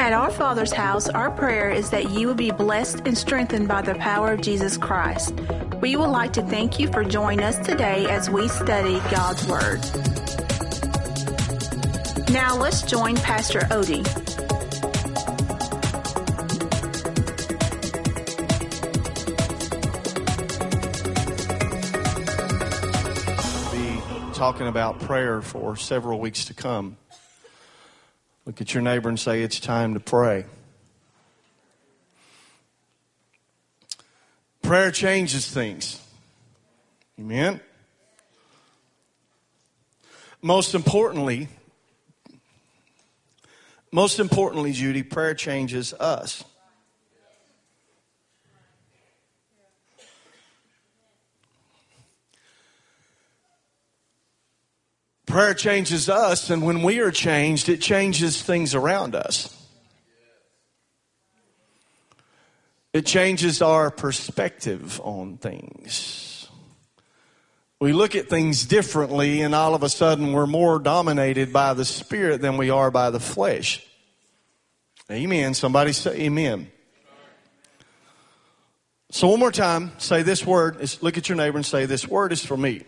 At our Father's house, our prayer is that you will be blessed and strengthened by the power of Jesus Christ. We would like to thank you for joining us today as we study God's Word. Now let's join Pastor Odie. be talking about prayer for several weeks to come. Look at your neighbor and say, It's time to pray. Prayer changes things. Amen. Most importantly, most importantly, Judy, prayer changes us. Prayer changes us, and when we are changed, it changes things around us. It changes our perspective on things. We look at things differently, and all of a sudden, we're more dominated by the Spirit than we are by the flesh. Amen. Somebody say amen. So, one more time, say this word. Look at your neighbor and say, This word is for me.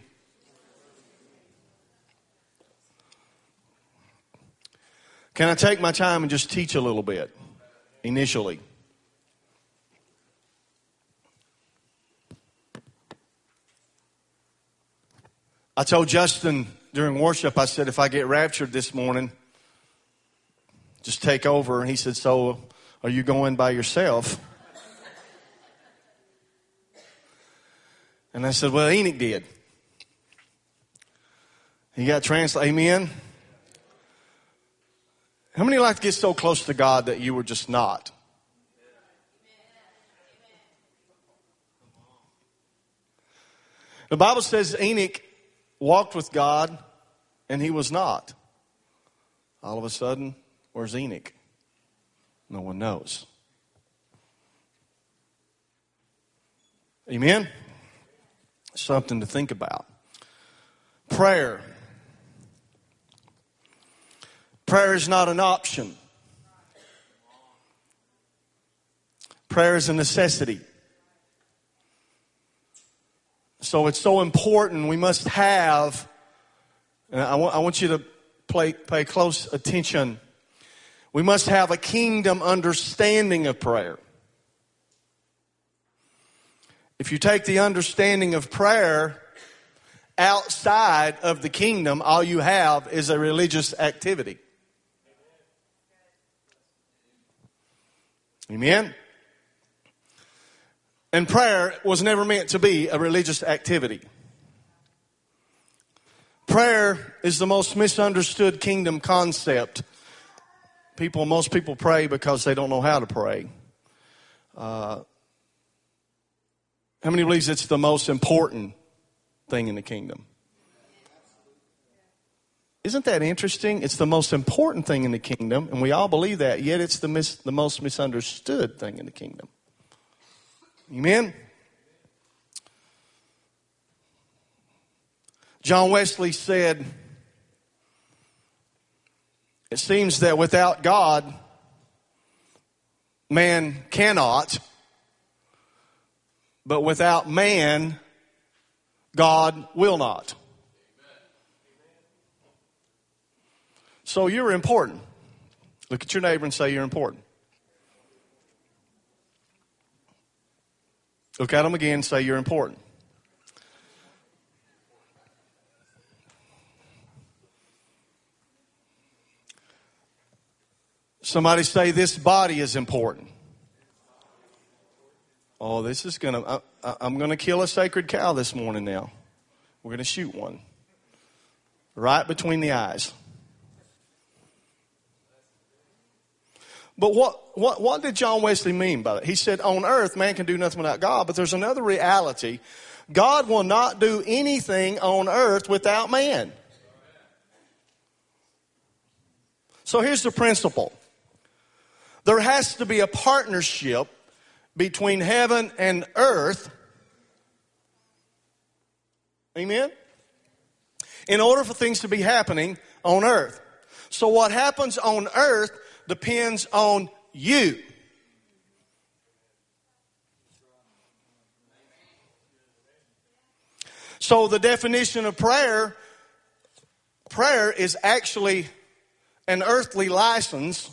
Can I take my time and just teach a little bit initially? I told Justin during worship, I said, if I get raptured this morning, just take over. And he said, So are you going by yourself? And I said, Well, Enoch did. He got translated. Amen. How many like to get so close to God that you were just not? The Bible says Enoch walked with God and he was not. All of a sudden, where's Enoch? No one knows. Amen? Something to think about. Prayer. Prayer is not an option. Prayer is a necessity. So it's so important. We must have, I want, want you to play, pay close attention. We must have a kingdom understanding of prayer. If you take the understanding of prayer outside of the kingdom, all you have is a religious activity. Amen? And prayer was never meant to be a religious activity. Prayer is the most misunderstood kingdom concept. People, most people pray because they don't know how to pray. Uh, how many believes it's the most important thing in the kingdom? Isn't that interesting? It's the most important thing in the kingdom, and we all believe that, yet it's the, mis- the most misunderstood thing in the kingdom. Amen? John Wesley said, It seems that without God, man cannot, but without man, God will not. So you're important. Look at your neighbor and say you're important. Look at them again and say you're important. Somebody say this body is important. Oh, this is going to, I'm going to kill a sacred cow this morning now. We're going to shoot one right between the eyes. But what, what, what did John Wesley mean by that? He said, on earth, man can do nothing without God, but there's another reality. God will not do anything on earth without man. So here's the principle. There has to be a partnership between heaven and earth. Amen? In order for things to be happening on earth. So what happens on earth depends on you. So the definition of prayer, prayer is actually an earthly license,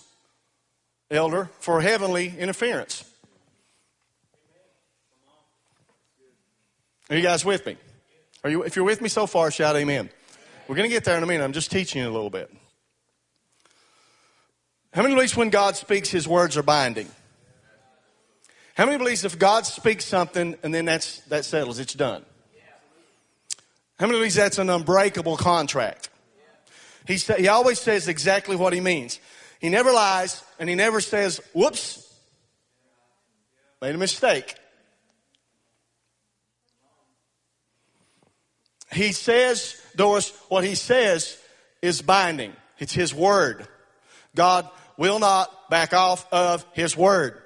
elder, for heavenly interference. Are you guys with me? Are you, if you're with me so far, shout amen. We're going to get there in a minute. I'm just teaching you a little bit. How many believes when God speaks, his words are binding? How many believes if God speaks something and then that's, that settles, it's done? How many believes that's an unbreakable contract? He, sa- he always says exactly what he means. He never lies and he never says, whoops, made a mistake. He says, Doris, what he says is binding. It's his word. God will not back off of his word.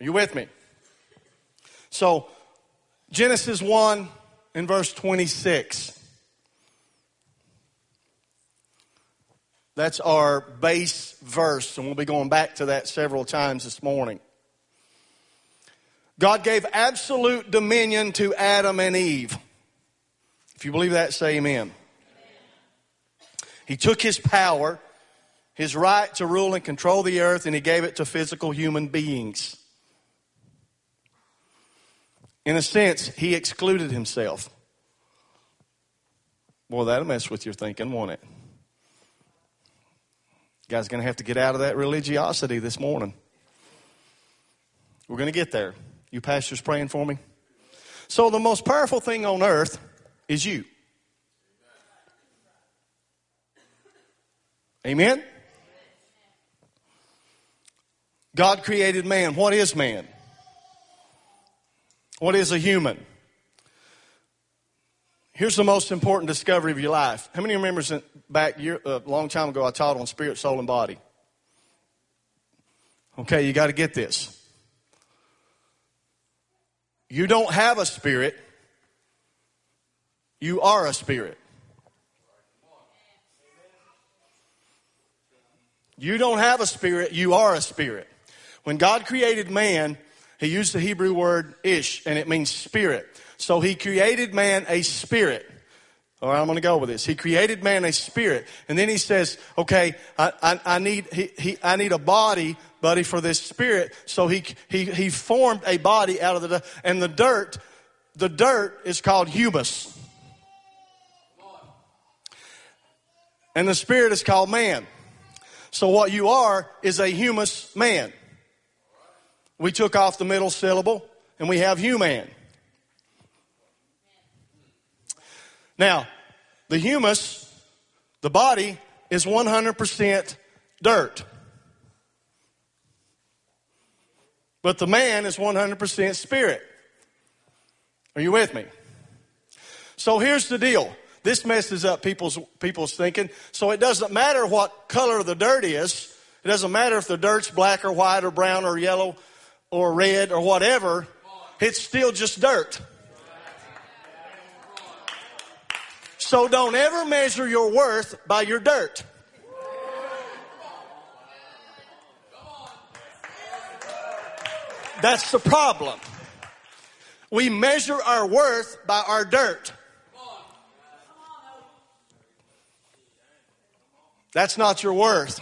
Are you with me? So, Genesis 1 in verse 26. That's our base verse, and we'll be going back to that several times this morning. God gave absolute dominion to Adam and Eve. If you believe that, say amen. He took his power, his right to rule and control the earth, and he gave it to physical human beings. In a sense, he excluded himself. Boy, that'll mess with your thinking, won't it? Guys going to have to get out of that religiosity this morning. We're going to get there. You pastors praying for me? So, the most powerful thing on earth is you. Amen? God created man. What is man? What is a human? Here's the most important discovery of your life. How many remembers back a uh, long time ago I taught on spirit, soul, and body? Okay, you got to get this. You don't have a spirit you are a spirit. You don't have a spirit, you are a spirit. When God created man, he used the Hebrew word ish, and it means spirit. So he created man a spirit. All right, I'm going to go with this. He created man a spirit, and then he says, "Okay, I, I, I need he, he, I need a body, buddy, for this spirit." So he he he formed a body out of the and the dirt. The dirt is called humus. and the spirit is called man. So what you are is a humus man. We took off the middle syllable and we have human. Now, the humus, the body, is 100% dirt. But the man is 100% spirit. Are you with me? So here's the deal. This messes up people's, people's thinking. So it doesn't matter what color the dirt is. It doesn't matter if the dirt's black or white or brown or yellow or red or whatever. It's still just dirt. So don't ever measure your worth by your dirt. That's the problem. We measure our worth by our dirt. That's not your worth.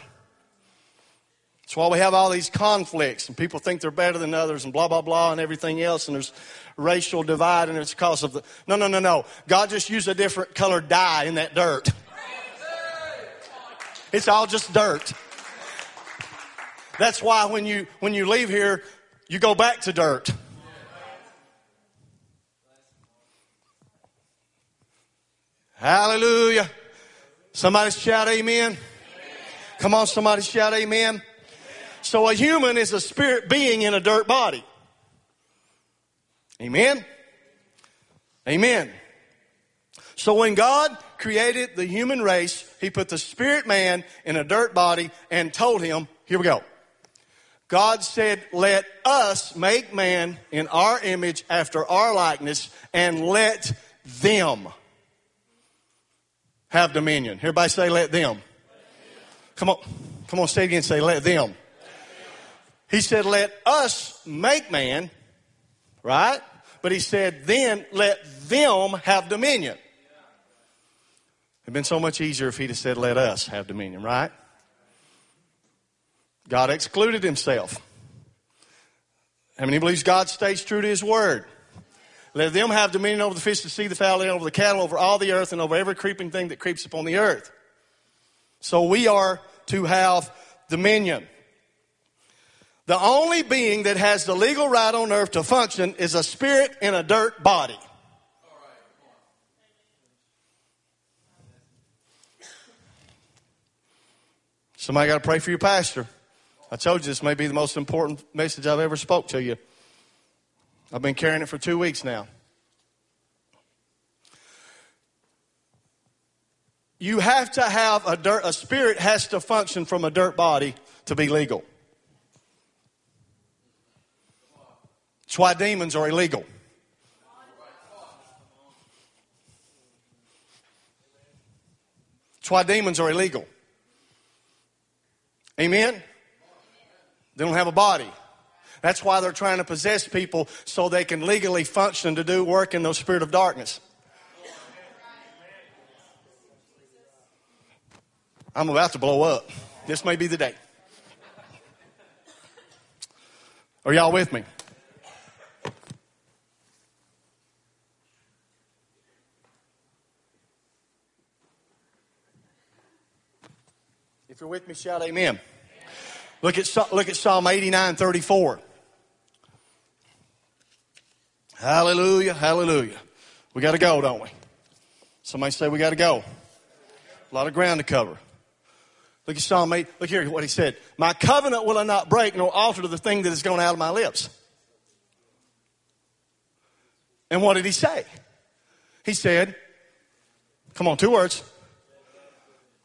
That's why we have all these conflicts and people think they're better than others and blah, blah, blah and everything else. And there's racial divide and it's because of the. No, no, no, no. God just used a different colored dye in that dirt. It's all just dirt. That's why when you, when you leave here, you go back to dirt. Hallelujah. Somebody shout amen. amen. Come on, somebody shout amen. So a human is a spirit being in a dirt body. Amen. Amen. So when God created the human race, He put the spirit man in a dirt body and told him, here we go. God said, let us make man in our image after our likeness and let them have dominion. Everybody say, let them. Come on, come on, say it again. Say, let them. He said, let us make man, right? But he said, then let them have dominion. It'd been so much easier if he'd have said, let us have dominion, right? God excluded himself. How many believes God stays true to his word? Let them have dominion over the fish, the sea, the fowl, and over the cattle, over all the earth, and over every creeping thing that creeps upon the earth. So we are to have dominion. The only being that has the legal right on earth to function is a spirit in a dirt body. Somebody got to pray for your pastor. I told you this may be the most important message I've ever spoke to you. I've been carrying it for two weeks now. You have to have a dirt, a spirit has to function from a dirt body to be legal. That's why demons are illegal. That's why demons are illegal. Amen? They don't have a body. That's why they're trying to possess people so they can legally function to do work in the spirit of darkness. I'm about to blow up. This may be the day. Are y'all with me? If you're with me, shout amen. Look at, look at Psalm 89 34. Hallelujah, hallelujah. We got to go, don't we? Somebody say we got to go. A lot of ground to cover. Look at Psalm 8. Look here what he said. My covenant will I not break, nor alter the thing that is gone out of my lips. And what did he say? He said, come on, two words.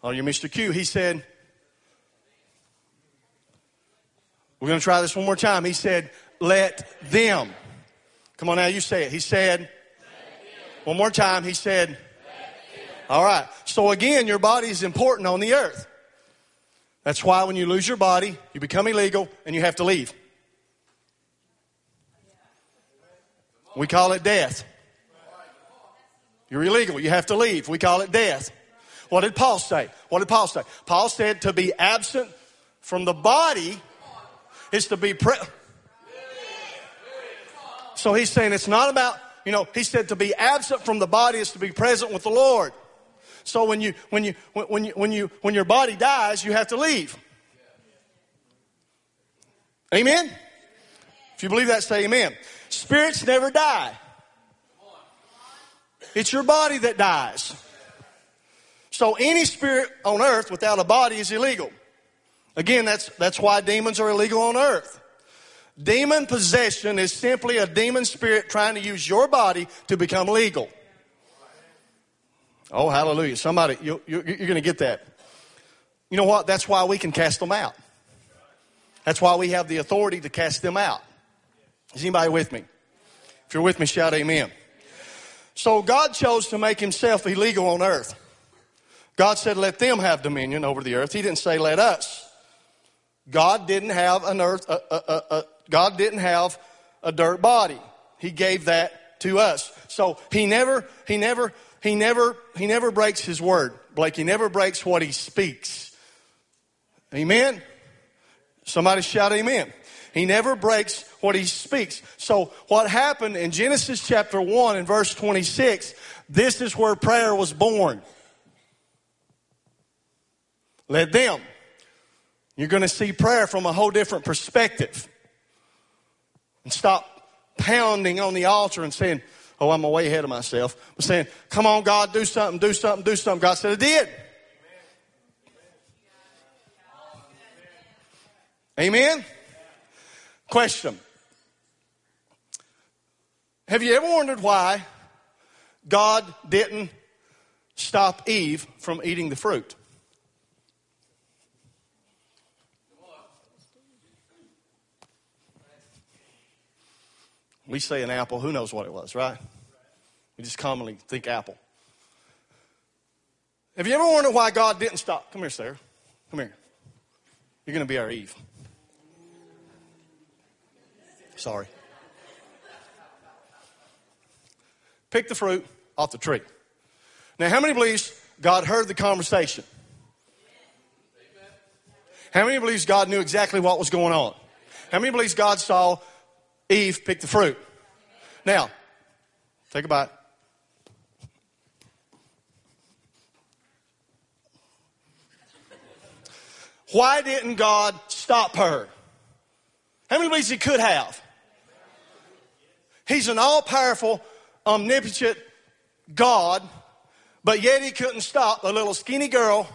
Oh, you're Mr. Q. He said, We're going to try this one more time. He said, let them. Come on now, you say it. He said, one more time. He said, all right. So again, your body is important on the earth. That's why when you lose your body, you become illegal and you have to leave. We call it death. You're illegal. You have to leave. We call it death. What did Paul say? What did Paul say? Paul said to be absent from the body is to be pre- so he's saying it's not about you know he said to be absent from the body is to be present with the lord. So when you when you when you when you when your body dies you have to leave. Amen? If you believe that say amen. Spirits never die. It's your body that dies. So any spirit on earth without a body is illegal Again, that's, that's why demons are illegal on earth. Demon possession is simply a demon spirit trying to use your body to become legal. Oh, hallelujah. Somebody, you, you, you're going to get that. You know what? That's why we can cast them out. That's why we have the authority to cast them out. Is anybody with me? If you're with me, shout amen. So God chose to make himself illegal on earth. God said, let them have dominion over the earth. He didn't say, let us. God didn't have an earth, a, a, a, God didn't have a dirt body. He gave that to us. So he never, he never, he never, he never breaks his word. Blake, he never breaks what he speaks. Amen? Somebody shout amen. He never breaks what he speaks. So what happened in Genesis chapter 1 and verse 26, this is where prayer was born. Let them you're going to see prayer from a whole different perspective. And stop pounding on the altar and saying, Oh, I'm way ahead of myself. But saying, Come on, God, do something, do something, do something. God said, I did. Amen? Question Have you ever wondered why God didn't stop Eve from eating the fruit? We say an apple, who knows what it was, right? We just commonly think apple. Have you ever wondered why God didn't stop? Come here, Sarah. Come here. You're going to be our Eve. Sorry. Pick the fruit off the tree. Now, how many believes God heard the conversation? How many believes God knew exactly what was going on? How many believes God saw Eve picked the fruit? Now, take a bite. Why didn't God stop her? How many ways he could have? He's an all powerful, omnipotent God, but yet he couldn't stop a little skinny girl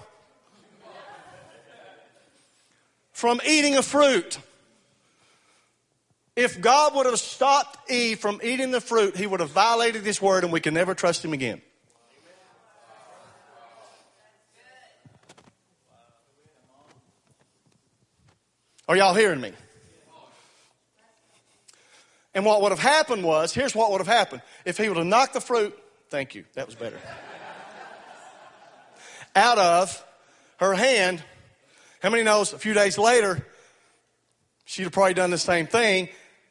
from eating a fruit. If God would have stopped Eve from eating the fruit, he would have violated his word and we can never trust him again. Are y'all hearing me? And what would have happened was, here's what would have happened. If he would have knocked the fruit, thank you, that was better, out of her hand, how many knows a few days later, she'd have probably done the same thing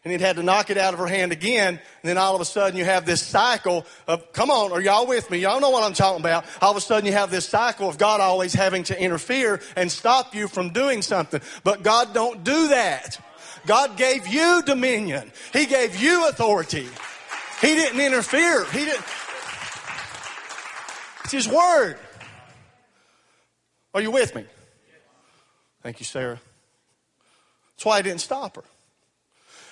and he'd had to knock it out of her hand again. And then all of a sudden you have this cycle of, come on, are y'all with me? Y'all know what I'm talking about. All of a sudden you have this cycle of God always having to interfere and stop you from doing something. But God don't do that. God gave you dominion. He gave you authority. He didn't interfere. He didn't. It's His Word. Are you with me? Thank you, Sarah. That's why I didn't stop her.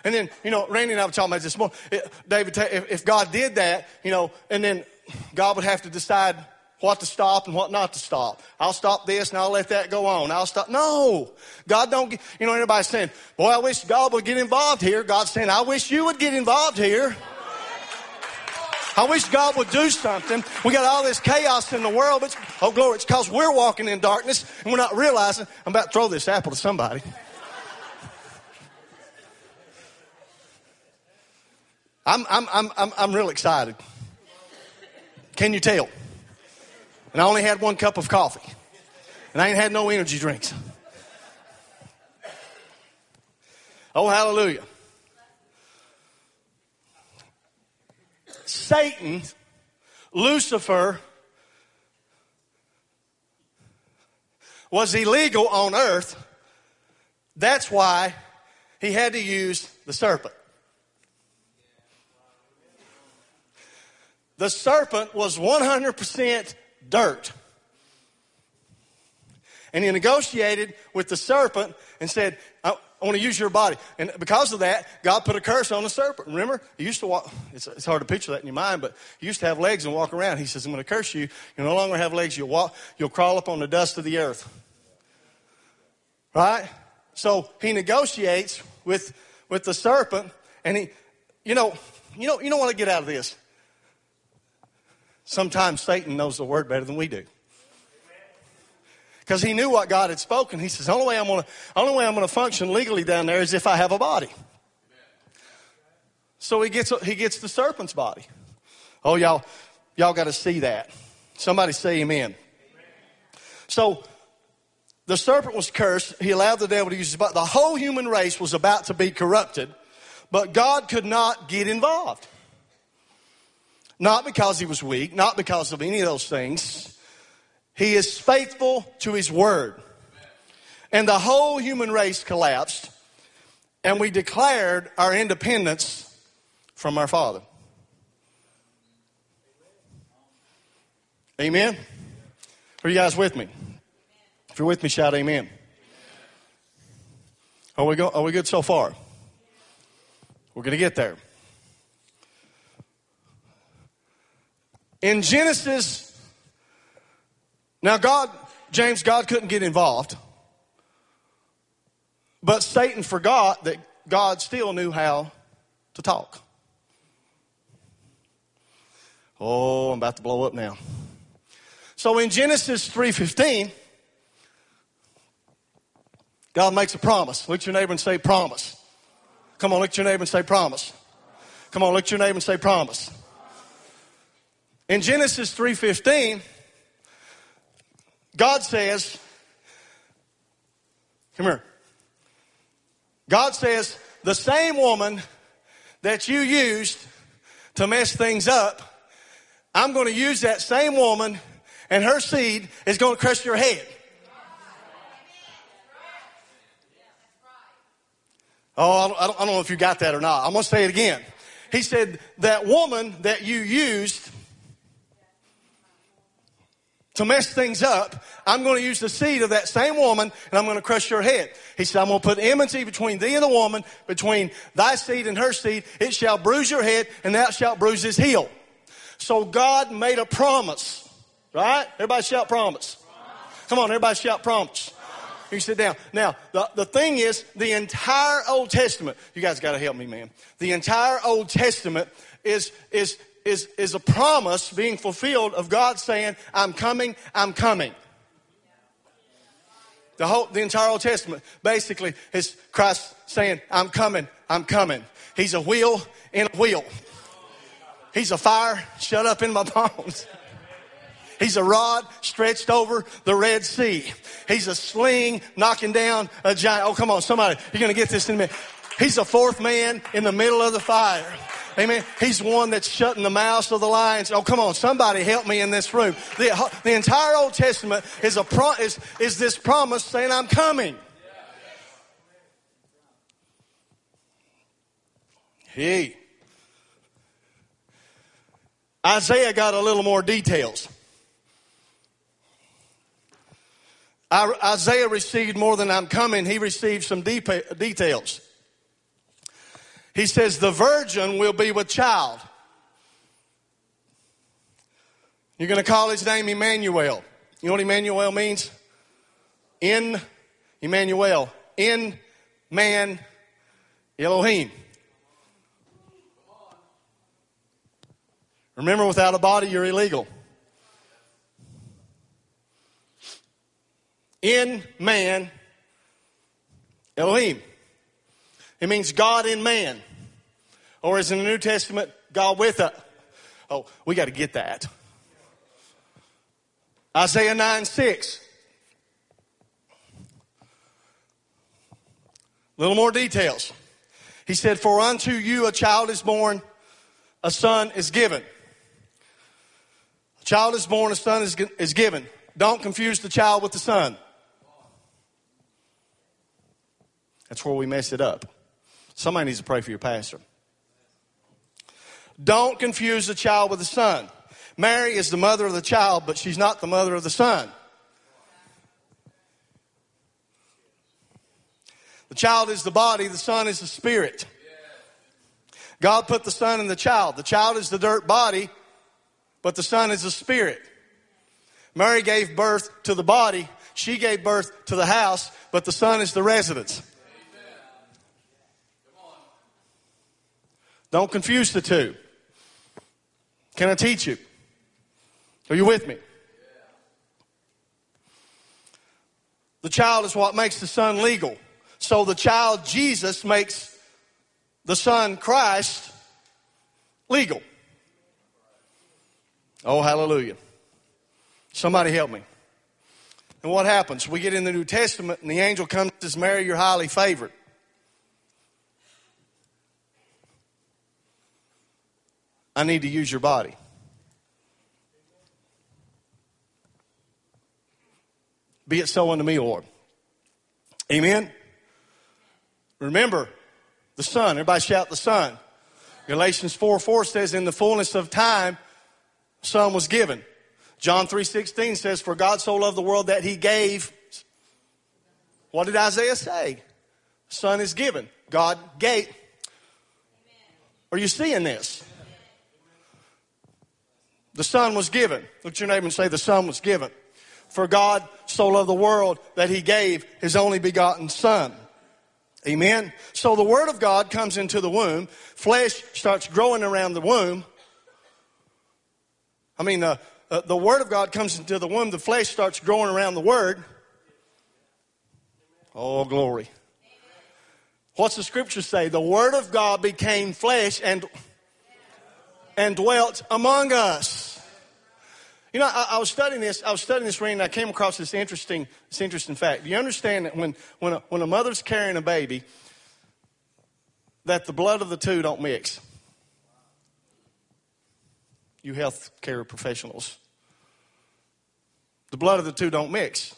And then, you know, Randy and I were talking about this morning. David, if God did that, you know, and then God would have to decide what to stop and what not to stop. I'll stop this and I'll let that go on. I'll stop. No. God don't get, you know, everybody's saying, boy, I wish God would get involved here. God's saying, I wish you would get involved here. I wish God would do something. We got all this chaos in the world, but oh glory, it's because we're walking in darkness and we're not realizing. I'm about to throw this apple to somebody. I'm, I'm, I'm, I'm, I'm real excited. Can you tell? And I only had one cup of coffee. And I ain't had no energy drinks. Oh, hallelujah. Satan, Lucifer, was illegal on earth. That's why he had to use the serpent. The serpent was 100% dirt. And he negotiated with the serpent and said, I, want to use your body. And because of that, God put a curse on the serpent. Remember? He used to walk, it's, it's hard to picture that in your mind, but he used to have legs and walk around. He says, I'm going to curse you. You'll no longer have legs. You'll walk, you'll crawl up on the dust of the earth. Right? So he negotiates with, with the serpent and he, you know, you know, you know what I get out of this? Sometimes Satan knows the word better than we do. Because he knew what God had spoken. He says, only way I'm gonna, only way I'm gonna function legally down there is if I have a body. So he gets, he gets the serpent's body. Oh, y'all, y'all got to see that. Somebody say amen. So the serpent was cursed. He allowed the devil to use his body. The whole human race was about to be corrupted, but God could not get involved. Not because he was weak, not because of any of those things. He is faithful to his word. And the whole human race collapsed, and we declared our independence from our Father. Amen? Are you guys with me? If you're with me, shout amen. Are we, go, are we good so far? We're going to get there. In Genesis, now God, James, God couldn't get involved. But Satan forgot that God still knew how to talk. Oh, I'm about to blow up now. So in Genesis 3:15, God makes a promise. Look at your neighbor and say promise. Come on, look at your neighbor and say promise. Come on, look at your neighbor and say promise. In Genesis 3:15, God says, Come here. God says, the same woman that you used to mess things up, I'm going to use that same woman and her seed is going to crush your head. Oh, I don't, I don't know if you got that or not. I'm going to say it again. He said, that woman that you used to mess things up, I'm going to use the seed of that same woman and I'm going to crush your head. He said, I'm going to put enmity between thee and the woman, between thy seed and her seed. It shall bruise your head and thou shalt bruise his heel. So God made a promise, right? Everybody shout promise. Come on, everybody shout promise. You sit down. Now, the, the thing is, the entire Old Testament, you guys got to help me, man. The entire Old Testament is, is, is, is a promise being fulfilled of God saying, I'm coming, I'm coming. The whole, the entire Old Testament basically is Christ saying, I'm coming, I'm coming. He's a wheel in a wheel. He's a fire shut up in my bones. He's a rod stretched over the Red Sea. He's a sling knocking down a giant. Oh, come on, somebody. You're going to get this in a minute. He's a fourth man in the middle of the fire. Amen. He's one that's shutting the mouths of the lions. Oh, come on. Somebody help me in this room. The, uh, the entire Old Testament is a pro, is, is this promise saying, I'm coming. Hey. Isaiah got a little more details. Isaiah received more than I'm coming. He received some uh, details. He says, the virgin will be with child. You're going to call his name Emmanuel. You know what Emmanuel means? In Emmanuel. In man Elohim. Remember, without a body, you're illegal. In man Elohim. It means God in man. Or as in the New Testament, God with us. Oh, we got to get that. Isaiah 9 6. A Little more details. He said, For unto you a child is born, a son is given. A child is born, a son is, is given. Don't confuse the child with the son. That's where we mess it up. Somebody needs to pray for your pastor. Don't confuse the child with the son. Mary is the mother of the child, but she's not the mother of the son. The child is the body, the son is the spirit. God put the son in the child. The child is the dirt body, but the son is the spirit. Mary gave birth to the body, she gave birth to the house, but the son is the residence. Don't confuse the two. Can I teach you? Are you with me? The child is what makes the son legal. So the child Jesus makes the son Christ legal. Oh, hallelujah. Somebody help me. And what happens? We get in the New Testament and the angel comes and says, Mary, you're highly favored. I need to use your body. Be it so unto me, Lord. Amen. Remember, the Son. Everybody shout the Son. Galatians 4 4 says, In the fullness of time, Son was given. John 3 16 says, For God so loved the world that he gave. What did Isaiah say? Son is given. God gave. Are you seeing this? The Son was given. Look at your neighbor and say, The Son was given. For God so loved the world that He gave His only begotten Son. Amen. So the Word of God comes into the womb. Flesh starts growing around the womb. I mean, uh, uh, the Word of God comes into the womb. The flesh starts growing around the Word. Oh, glory. What's the scripture say? The Word of God became flesh and and dwelt among us. You know, I, I, was studying this. I was studying this reading. And I came across this interesting, this interesting fact. Do you understand that when when a, when a mother's carrying a baby, that the blood of the two don't mix? You health care professionals, the blood of the two don't mix.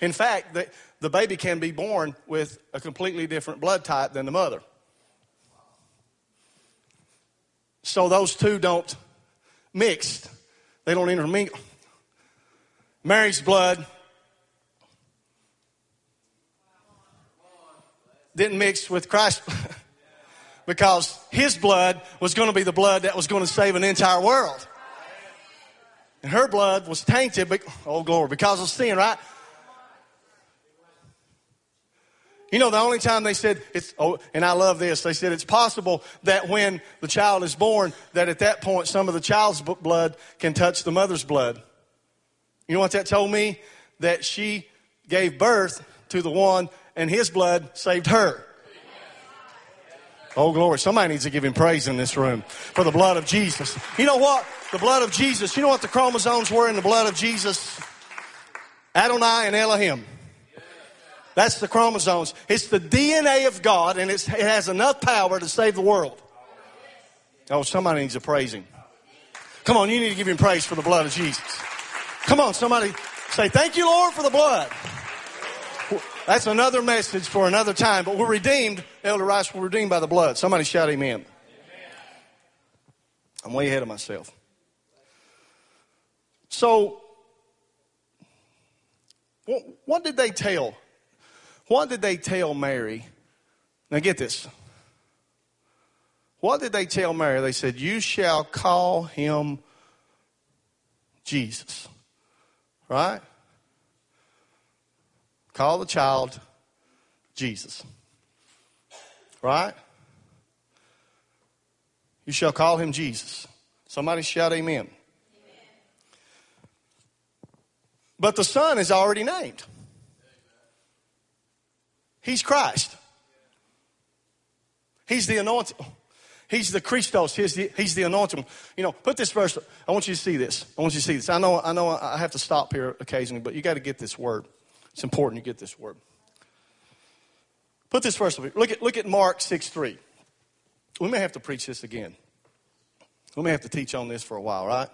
In fact, the, the baby can be born with a completely different blood type than the mother. So those two don't mix. They don't intermingle. Mary's blood didn't mix with Christ's because his blood was going to be the blood that was going to save an entire world. And her blood was tainted, but, oh glory, because of sin, right? You know, the only time they said it's, oh, and I love this, they said it's possible that when the child is born, that at that point some of the child's blood can touch the mother's blood. You know what that told me? That she gave birth to the one and his blood saved her. Oh, glory. Somebody needs to give him praise in this room for the blood of Jesus. You know what? The blood of Jesus. You know what the chromosomes were in the blood of Jesus? Adonai and Elohim. That's the chromosomes. It's the DNA of God, and it has enough power to save the world. Oh, somebody needs to praise Him. Come on, you need to give Him praise for the blood of Jesus. Come on, somebody say, Thank you, Lord, for the blood. That's another message for another time, but we're redeemed, Elder Rice, we're redeemed by the blood. Somebody shout amen. amen. I'm way ahead of myself. So, what did they tell what did they tell Mary? Now get this. What did they tell Mary? They said, You shall call him Jesus. Right? Call the child Jesus. Right? You shall call him Jesus. Somebody shout amen. amen. But the son is already named. He's Christ. He's the anointed. He's the Christos. He's the, he's the anointed You know, put this verse. I want you to see this. I want you to see this. I know, I know I have to stop here occasionally, but you got to get this word. It's important you get this word. Put this verse up Look at, look at Mark 6 3. We may have to preach this again. We may have to teach on this for a while, right?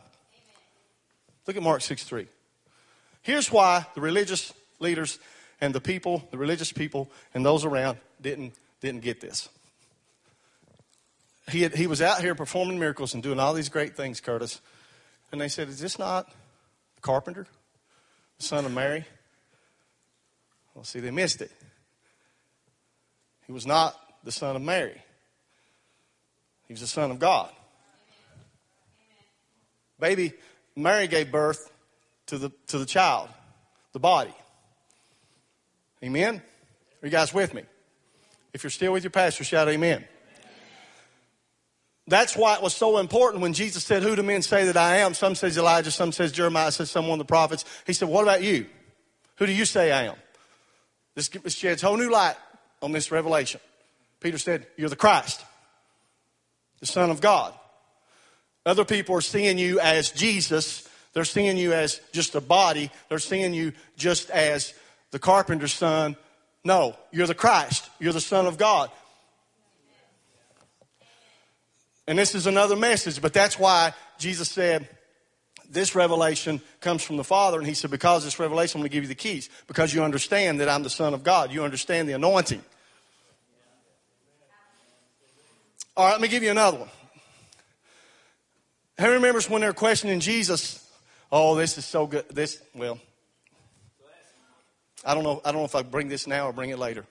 Look at Mark 6 3. Here's why the religious leaders and the people, the religious people, and those around didn't, didn't get this. He, had, he was out here performing miracles and doing all these great things, Curtis. And they said, Is this not the carpenter, the son of Mary? Well, see, they missed it. He was not the son of Mary, he was the son of God. Baby, Mary gave birth to the, to the child, the body. Amen? Are you guys with me? If you're still with your pastor, shout amen. That's why it was so important when Jesus said, Who do men say that I am? Some says Elijah, some says Jeremiah, says some one of the prophets. He said, What about you? Who do you say I am? This, this sheds whole new light on this revelation. Peter said, You're the Christ, the Son of God. Other people are seeing you as Jesus. They're seeing you as just a body. They're seeing you just as the carpenter's son. No, you're the Christ. You're the Son of God. And this is another message, but that's why Jesus said, This revelation comes from the Father. And He said, Because this revelation, I'm going to give you the keys. Because you understand that I'm the Son of God. You understand the anointing. All right, let me give you another one. Who remembers when they're questioning Jesus? Oh, this is so good. This, well, I don't know. I don't know if I bring this now or bring it later.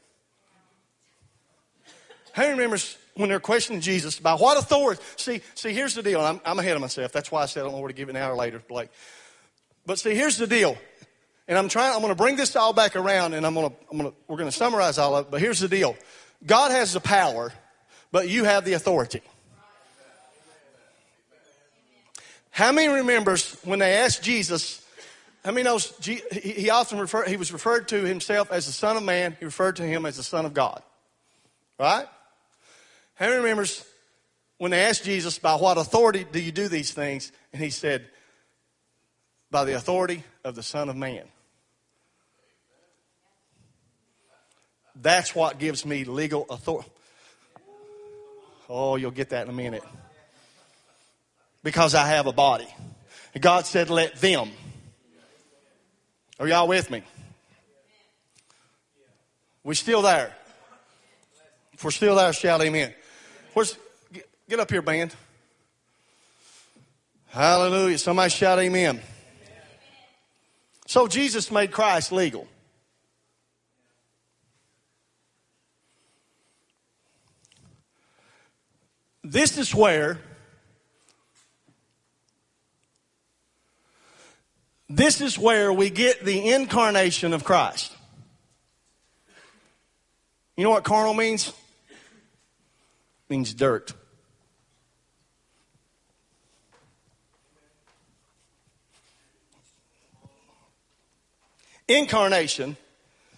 Who remembers when they're questioning Jesus by what authority? See, see, here's the deal. I'm, I'm ahead of myself. That's why I said I don't know where to give it now or later, Blake. But see, here's the deal. And I'm trying. I'm going to bring this all back around, and I'm going to. I'm going to. We're going to summarize all of it. But here's the deal. God has the power, but you have the authority. How many remembers when they asked Jesus how many knows he often referred, he was referred to himself as the Son of Man. He referred to him as the Son of God. Right? How many remembers when they asked Jesus, by what authority do you do these things? And he said, by the authority of the Son of Man. That's what gives me legal authority. Oh, you'll get that in a minute. Because I have a body. God said, let them. Are y'all with me? We're still there? If we're still there, shout amen. Where's, get up here, band. Hallelujah. Somebody shout amen. So Jesus made Christ legal. This is where this is where we get the incarnation of Christ. You know what carnal means? It means dirt. Incarnation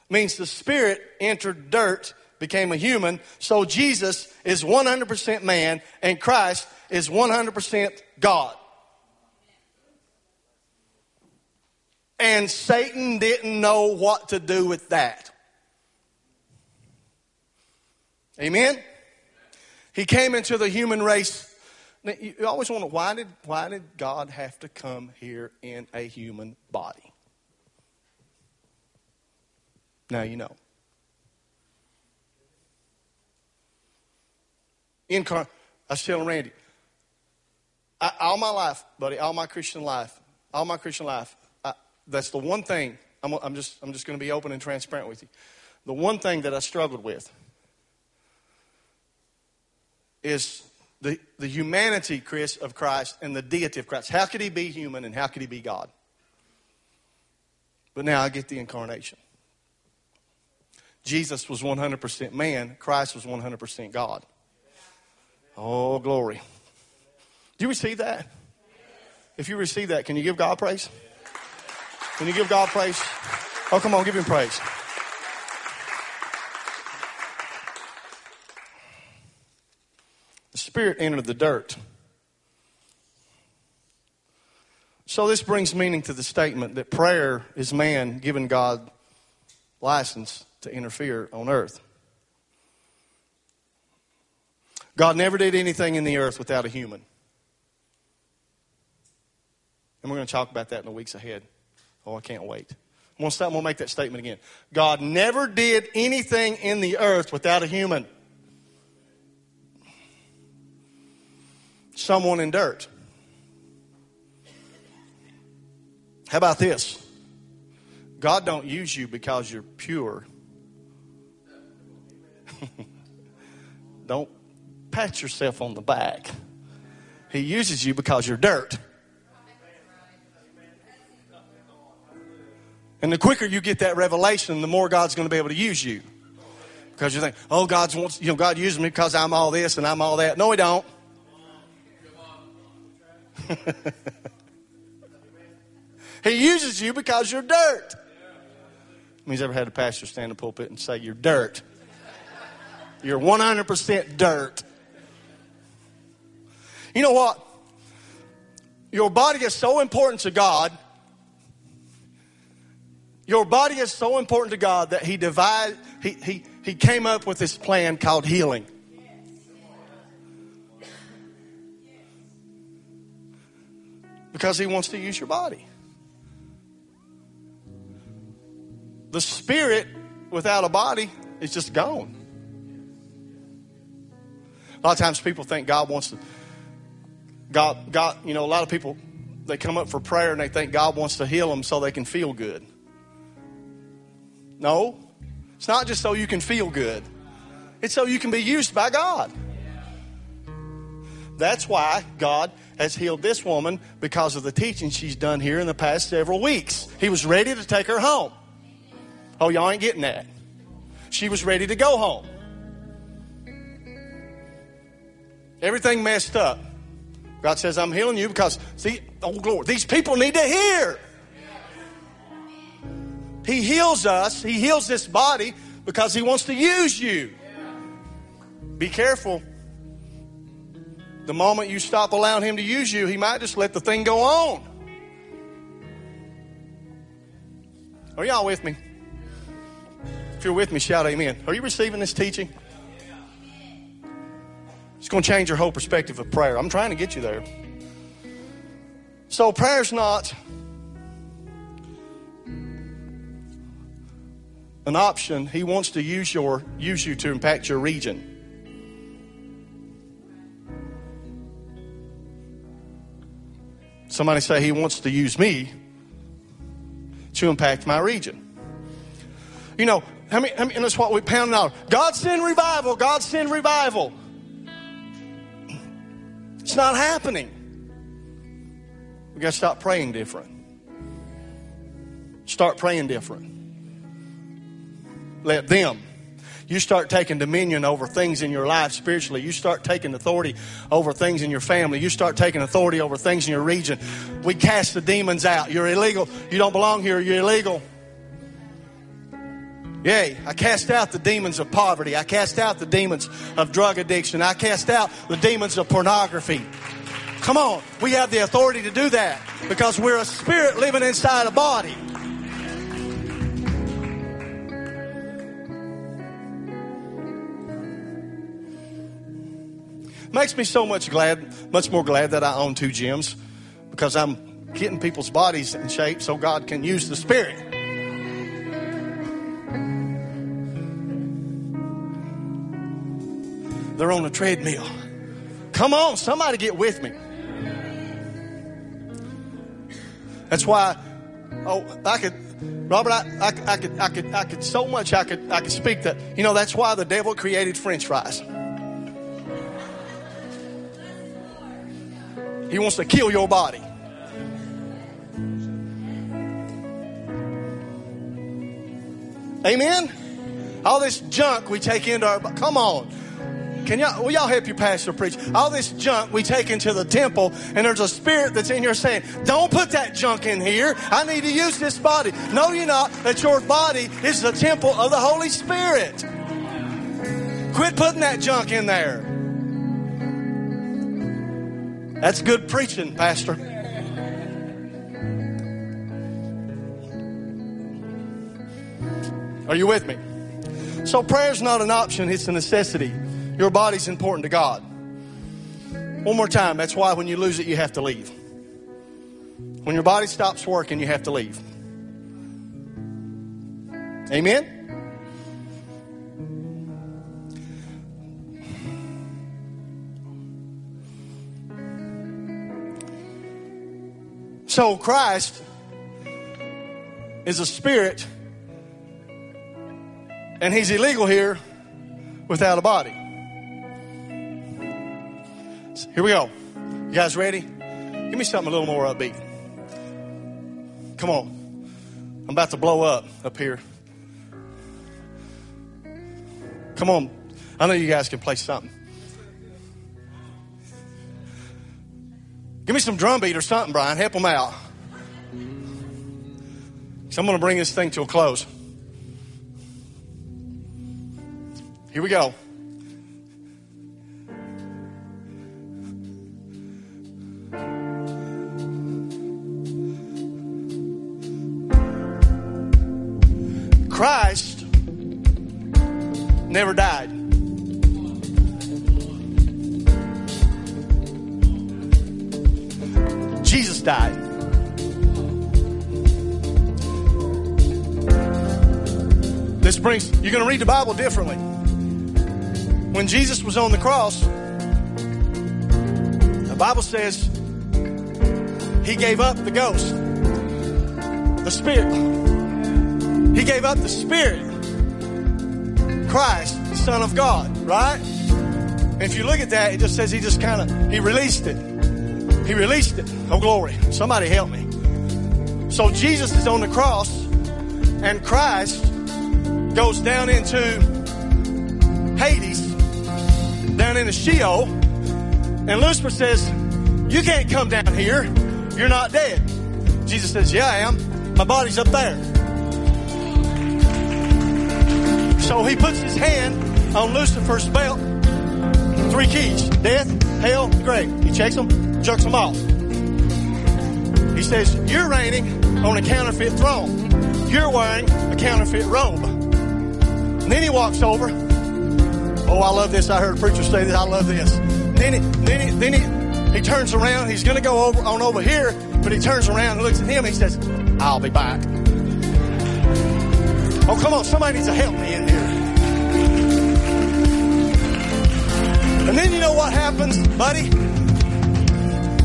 means the Spirit entered dirt, became a human. So Jesus is 100% man and Christ is 100% God. And Satan didn't know what to do with that. Amen? He came into the human race. You always wonder why did, why did God have to come here in a human body? Now you know. Incar- I was telling Randy, I, all my life, buddy, all my Christian life, all my Christian life, that's the one thing, I'm, I'm just, I'm just going to be open and transparent with you. The one thing that I struggled with is the, the humanity, Chris, of Christ and the deity of Christ. How could he be human and how could he be God? But now I get the incarnation. Jesus was 100% man, Christ was 100% God. Oh, glory. Do you receive that? If you receive that, can you give God praise? Can you give God praise? Oh, come on, give him praise. The Spirit entered the dirt. So, this brings meaning to the statement that prayer is man giving God license to interfere on earth. God never did anything in the earth without a human. And we're going to talk about that in the weeks ahead. Oh, I can't wait. I'm going to, stop, I'm going to make that statement again. God never did anything in the earth without a human. Someone in dirt. How about this? God don't use you because you're pure. Don't pat yourself on the back. He uses you because you're dirt. And the quicker you get that revelation, the more God's going to be able to use you. Because you think, oh, God's wants, you know, God uses me because I'm all this and I'm all that. No, He don't. he uses you because you're dirt. He's ever had a pastor stand in the pulpit and say, You're dirt? You're 100% dirt. You know what? Your body is so important to God. Your body is so important to God that He divided, He, he, he came up with this plan called healing. Because He wants to use your body. The spirit without a body is just gone. A lot of times people think God wants to, God, God, you know, a lot of people, they come up for prayer and they think God wants to heal them so they can feel good. No, it's not just so you can feel good, it's so you can be used by God. That's why God has healed this woman because of the teaching she's done here in the past several weeks. He was ready to take her home. Oh, y'all ain't getting that. She was ready to go home. Everything messed up. God says, I'm healing you because, see, oh glory, these people need to hear. He heals us, He heals this body because He wants to use you. Be careful. The moment you stop allowing Him to use you, He might just let the thing go on. Are y'all with me? If you're with me, shout amen. Are you receiving this teaching? It's going to change your whole perspective of prayer. I'm trying to get you there. So, prayer's not an option. He wants to use your use you to impact your region. Somebody say he wants to use me to impact my region. You know, I mean, I mean that's what we pound out. God send revival. God send revival. It's not happening. We got to stop praying different. Start praying different. Let them. You start taking dominion over things in your life spiritually. You start taking authority over things in your family. You start taking authority over things in your region. We cast the demons out. You're illegal. You don't belong here. You're illegal. Yay, I cast out the demons of poverty. I cast out the demons of drug addiction. I cast out the demons of pornography. Come on, we have the authority to do that because we're a spirit living inside a body. Makes me so much glad, much more glad that I own two gyms because I'm getting people's bodies in shape so God can use the spirit. They're on a treadmill. Come on, somebody get with me. That's why, oh, I could, Robert, I, I, I, could, I could, I could so much, I could, I could speak that. You know, that's why the devil created French fries. He wants to kill your body. Amen. All this junk we take into our come on. Can y'all, will y'all help your pastor preach? All this junk we take into the temple, and there's a spirit that's in here saying, Don't put that junk in here. I need to use this body. No, you're not. That your body is the temple of the Holy Spirit. Quit putting that junk in there. That's good preaching, Pastor. Are you with me? So, prayer's not an option, it's a necessity. Your body's important to God. One more time. That's why when you lose it, you have to leave. When your body stops working, you have to leave. Amen? So, Christ is a spirit, and he's illegal here without a body. Here we go. You guys ready? Give me something a little more upbeat. Come on. I'm about to blow up up here. Come on. I know you guys can play something. Give me some drum beat or something, Brian. Help them out. So I'm going to bring this thing to a close. Here we go. Christ never died. Jesus died. This brings, you're going to read the Bible differently. When Jesus was on the cross, the Bible says he gave up the ghost, the spirit. He gave up the Spirit. Christ, the Son of God, right? If you look at that, it just says he just kind of, he released it. He released it. Oh, glory. Somebody help me. So Jesus is on the cross, and Christ goes down into Hades, down into Sheol, and Lucifer says, You can't come down here. You're not dead. Jesus says, Yeah, I am. My body's up there. So he puts his hand on Lucifer's belt. Three keys death, hell, grave. He checks them, jerks them off. He says, You're reigning on a counterfeit throne. you're wearing a counterfeit robe. And then he walks over. Oh, I love this. I heard a preacher say this. I love this. Then he, then he, then he, he turns around. He's going to go over on over here, but he turns around and looks at him. And he says, "I'll be back." Oh, come on. Somebody needs to help me in here. And then you know what happens, buddy?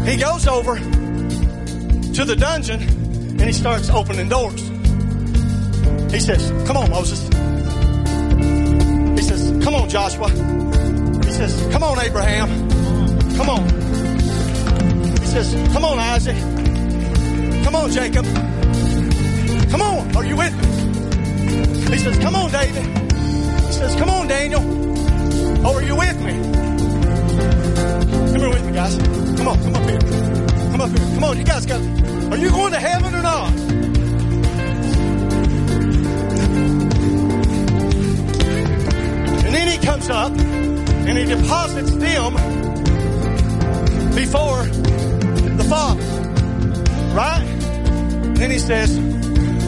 He goes over to the dungeon and he starts opening doors. He says, Come on, Moses. He says, Come on, Joshua. He says, Come on, Abraham. Come on. He says, Come on, Isaac. Come on, Jacob. Come on. Are you with me? He says, Come on, David. He says, Come on, Daniel. Oh, are you with me? Come here with me, guys. Come on, come up here. Come up here. Come on, you guys got. Are you going to heaven or not? And then he comes up and he deposits them before the Father. Right? Then he says,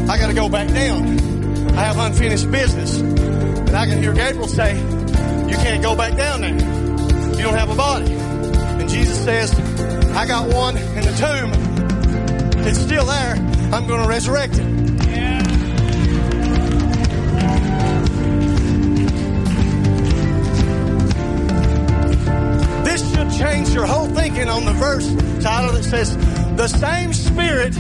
I got to go back down. I have unfinished business. And I can hear Gabriel say, You can't go back down there. You don't have a body. Jesus says, I got one in the tomb. It's still there. I'm going to resurrect it. This should change your whole thinking on the verse title that says, The same Spirit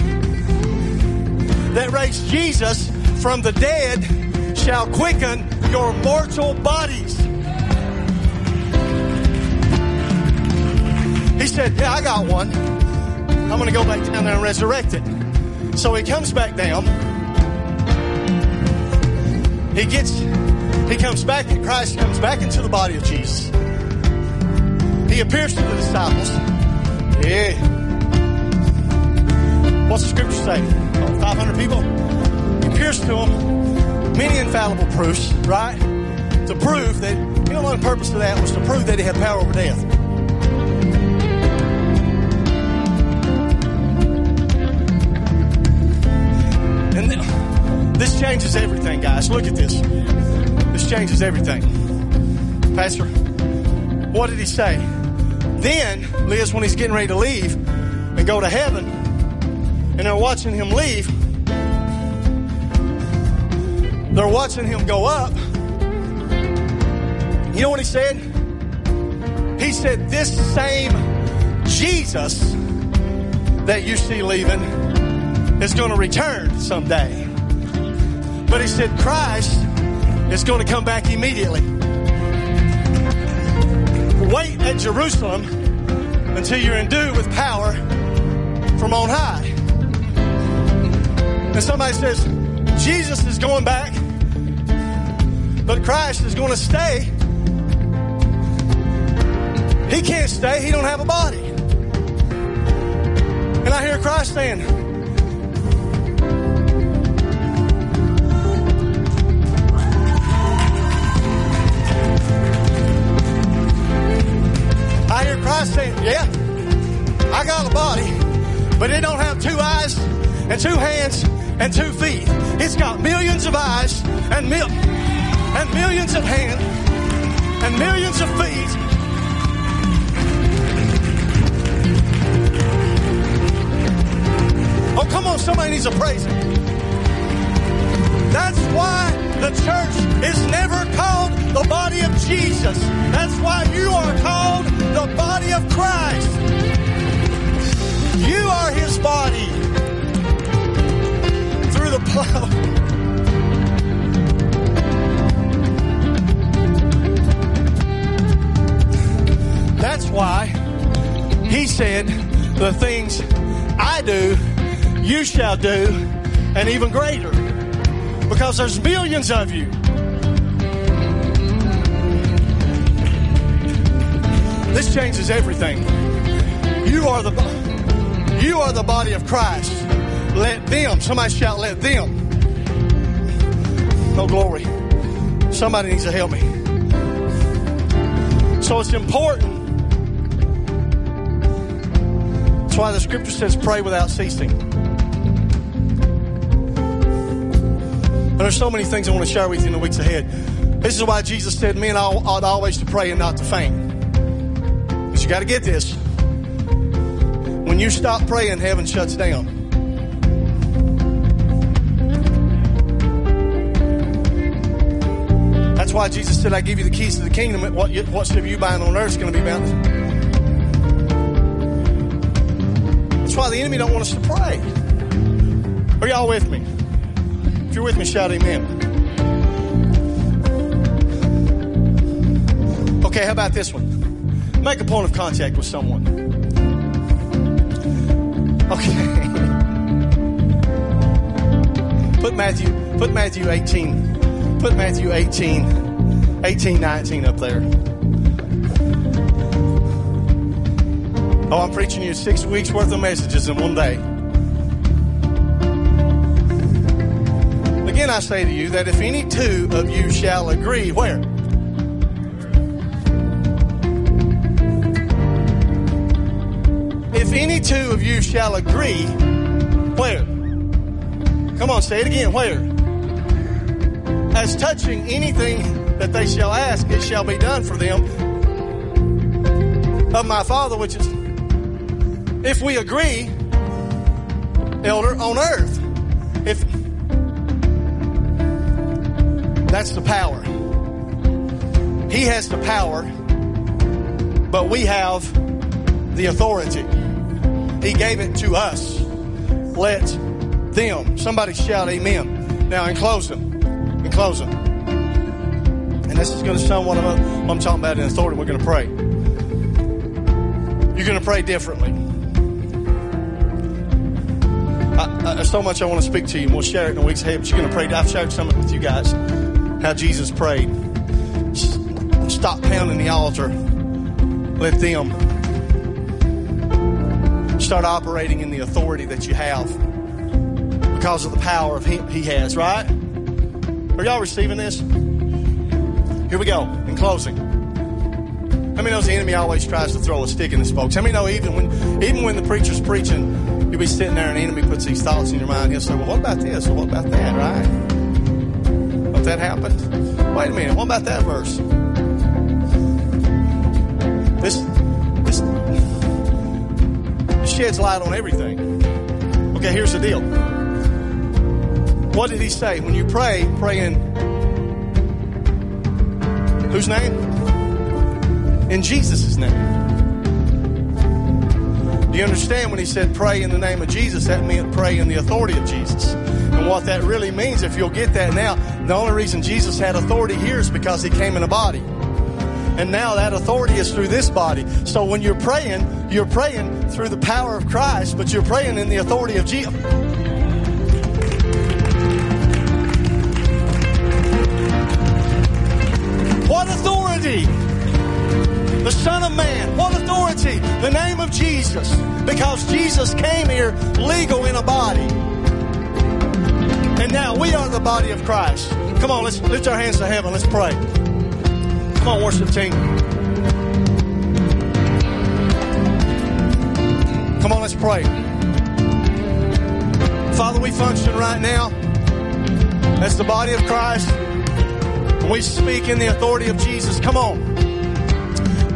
that raised Jesus from the dead shall quicken your mortal bodies. Said, Yeah, I got one. I'm going to go back down there and resurrect it. So he comes back down. He gets, he comes back, and Christ comes back into the body of Jesus. He appears to the disciples. Yeah. What's the scripture say? Oh, 500 people? He appears to them. Many infallible proofs, right? To prove that, you know, one purpose of that was to prove that he had power over death. This changes everything, guys. Look at this. This changes everything. Pastor, what did he say? Then, Liz, when he's getting ready to leave and go to heaven, and they're watching him leave, they're watching him go up. You know what he said? He said, This same Jesus that you see leaving is going to return someday. But he said, Christ is going to come back immediately. Wait at Jerusalem until you're endued with power from on high. And somebody says, Jesus is going back, but Christ is going to stay. He can't stay. He don't have a body. And I hear Christ saying, Christ saying, Yeah, I got a body, but it don't have two eyes and two hands and two feet. It's got millions of eyes and mil- and millions of hands and millions of feet. Oh, come on, somebody needs to praise him. That's why the church is never called the body of Jesus. That's why you are called the body of Christ. You are his body through the plow. That's why he said, The things I do, you shall do, and even greater. Because there's millions of you. This changes everything. You are the you are the body of Christ. Let them, somebody shout, let them. No glory. Somebody needs to help me. So it's important. That's why the scripture says pray without ceasing. There's so many things I want to share with you in the weeks ahead. This is why Jesus said men ought always to pray and not to faint. But you got to get this. When you stop praying, heaven shuts down. That's why Jesus said, I give you the keys to the kingdom. What, whatsoever you bind on earth is going to be bound. That's why the enemy don't want us to pray. Are y'all with me? If you're with me, shout amen. Okay, how about this one? Make a point of contact with someone. Okay. Put Matthew, put Matthew 18, put Matthew 18, 18, 19 up there. Oh, I'm preaching you six weeks worth of messages in one day. I say to you that if any two of you shall agree, where? If any two of you shall agree, where? Come on, say it again, where? As touching anything that they shall ask, it shall be done for them of my Father, which is, if we agree, elder, on earth. That's the power. He has the power, but we have the authority. He gave it to us. Let them. Somebody shout amen. Now, in closing, in closing, and this is going to sound what I'm, what I'm talking about in authority, we're going to pray. You're going to pray differently. I, I, so much I want to speak to you, and we'll share it in the weeks ahead, but you're going to pray. I've shared some of it with you guys how Jesus prayed. Stop pounding the altar. Let them start operating in the authority that you have because of the power of him he has, right? Are y'all receiving this? Here we go. In closing. How many knows the enemy always tries to throw a stick in his folks? How many know even when even when the preacher's preaching, you'll be sitting there and the enemy puts these thoughts in your mind, he'll say, Well, what about this? What about that, right? That happened? Wait a minute, what about that verse? This, this, sheds light on everything. Okay, here's the deal. What did he say? When you pray, pray in whose name? In Jesus' name. Do you understand when he said pray in the name of Jesus? That meant pray in the authority of Jesus. And what that really means, if you'll get that now, the only reason Jesus had authority here is because he came in a body. And now that authority is through this body. So when you're praying, you're praying through the power of Christ, but you're praying in the authority of Jesus. What authority? The Son of Man. What authority? The name of Jesus. Because Jesus came here legal in a body. And now we are the body of Christ. Come on, let's lift our hands to heaven. Let's pray. Come on, worship team. Come on, let's pray. Father, we function right now as the body of Christ. We speak in the authority of Jesus. Come on.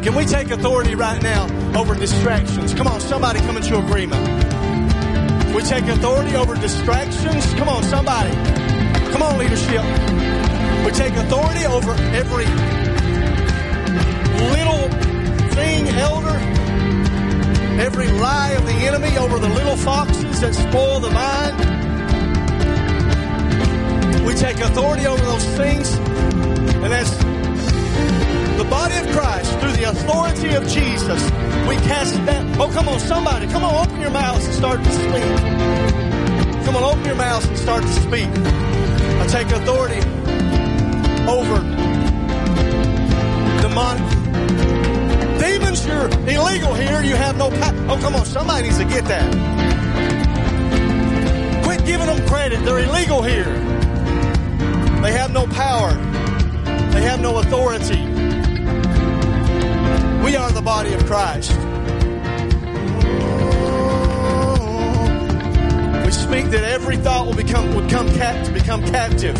Can we take authority right now over distractions? Come on, somebody come into agreement. We take authority over distractions. Come on, somebody. Come on, leadership. We take authority over every little thing, elder, every lie of the enemy over the little foxes that spoil the mind. We take authority over those things, and as the body of Christ, through the authority of Jesus, we cast that. Oh, come on, somebody. Come on, open your mouths and start to speak. Come on, open your mouths and start to speak. I take authority over demonic. Demons, you're illegal here. You have no power. Oh, come on, somebody needs to get that. Quit giving them credit. They're illegal here. They have no power. They have no authority. We are the body of Christ. We speak that every thought will become would come cap, become captive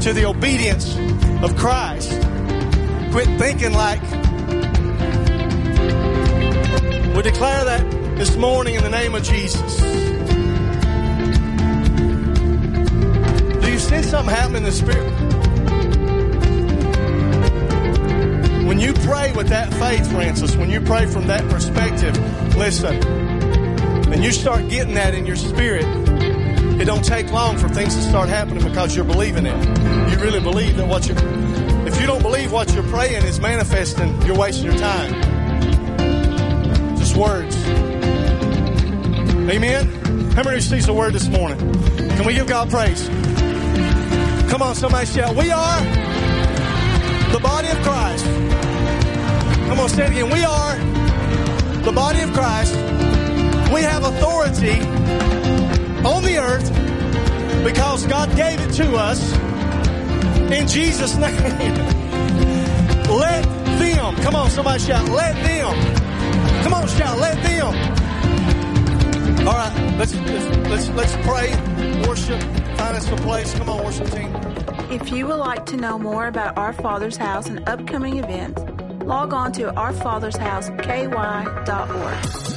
to the obedience of Christ. Quit thinking like. We declare that this morning in the name of Jesus. Do you sense something happening in the spirit? When you pray with that faith, Francis, when you pray from that perspective, listen, and you start getting that in your spirit, it don't take long for things to start happening because you're believing it. You really believe that what you if you don't believe what you're praying is manifesting, you're wasting your time. Just words. Amen. How many receives the word this morning? Can we give God praise? Come on, somebody shout. We are the body of Christ. Come on, say it again. We are the body of Christ. We have authority on the earth because God gave it to us in Jesus' name. let them. Come on, somebody shout. Let them. Come on, shout. Let them. All right, let's let's, let's pray, worship, find us a place. Come on, worship team. If you would like to know more about Our Father's House and upcoming events, log on to ourfathershouseky.org.